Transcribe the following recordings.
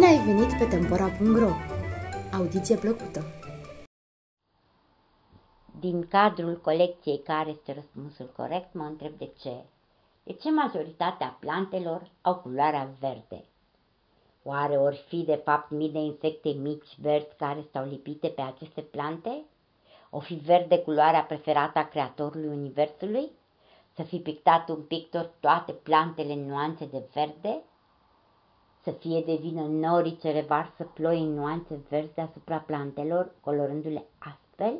ai venit pe Tempora.ro! Audiție plăcută! Din cadrul colecției Care este răspunsul corect, mă întreb de ce. De ce majoritatea plantelor au culoarea verde? Oare ori fi de fapt mii de insecte mici verzi care stau lipite pe aceste plante? O fi verde culoarea preferată a creatorului Universului? Să fi pictat un pictor toate plantele în nuanțe de verde? Să fie de vină norii ce revarsă ploi în nuanțe verzi asupra plantelor, colorându-le astfel?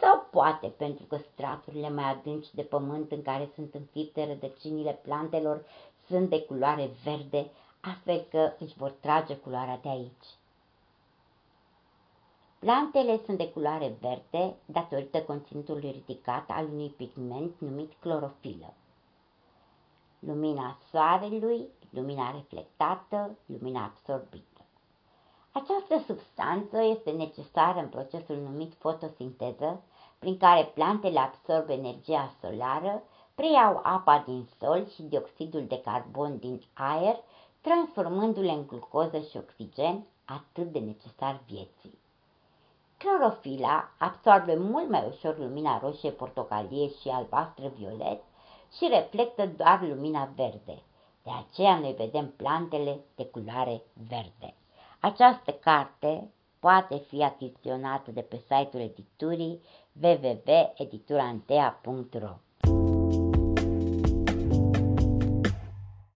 Sau poate pentru că straturile mai adânci de pământ în care sunt înfipte rădăcinile plantelor sunt de culoare verde, astfel că își vor trage culoarea de aici. Plantele sunt de culoare verde datorită conținutului ridicat al unui pigment numit clorofilă. Lumina soarelui, lumina reflectată, lumina absorbită. Această substanță este necesară în procesul numit fotosinteză, prin care plantele absorb energia solară, preiau apa din sol și dioxidul de carbon din aer, transformându-le în glucoză și oxigen, atât de necesar vieții. Clorofila absorbe mult mai ușor lumina roșie, portocalie și albastră-violet și reflectă doar lumina verde. De aceea noi vedem plantele de culoare verde. Această carte poate fi achiziționată de pe site-ul editurii www.editurantea.ro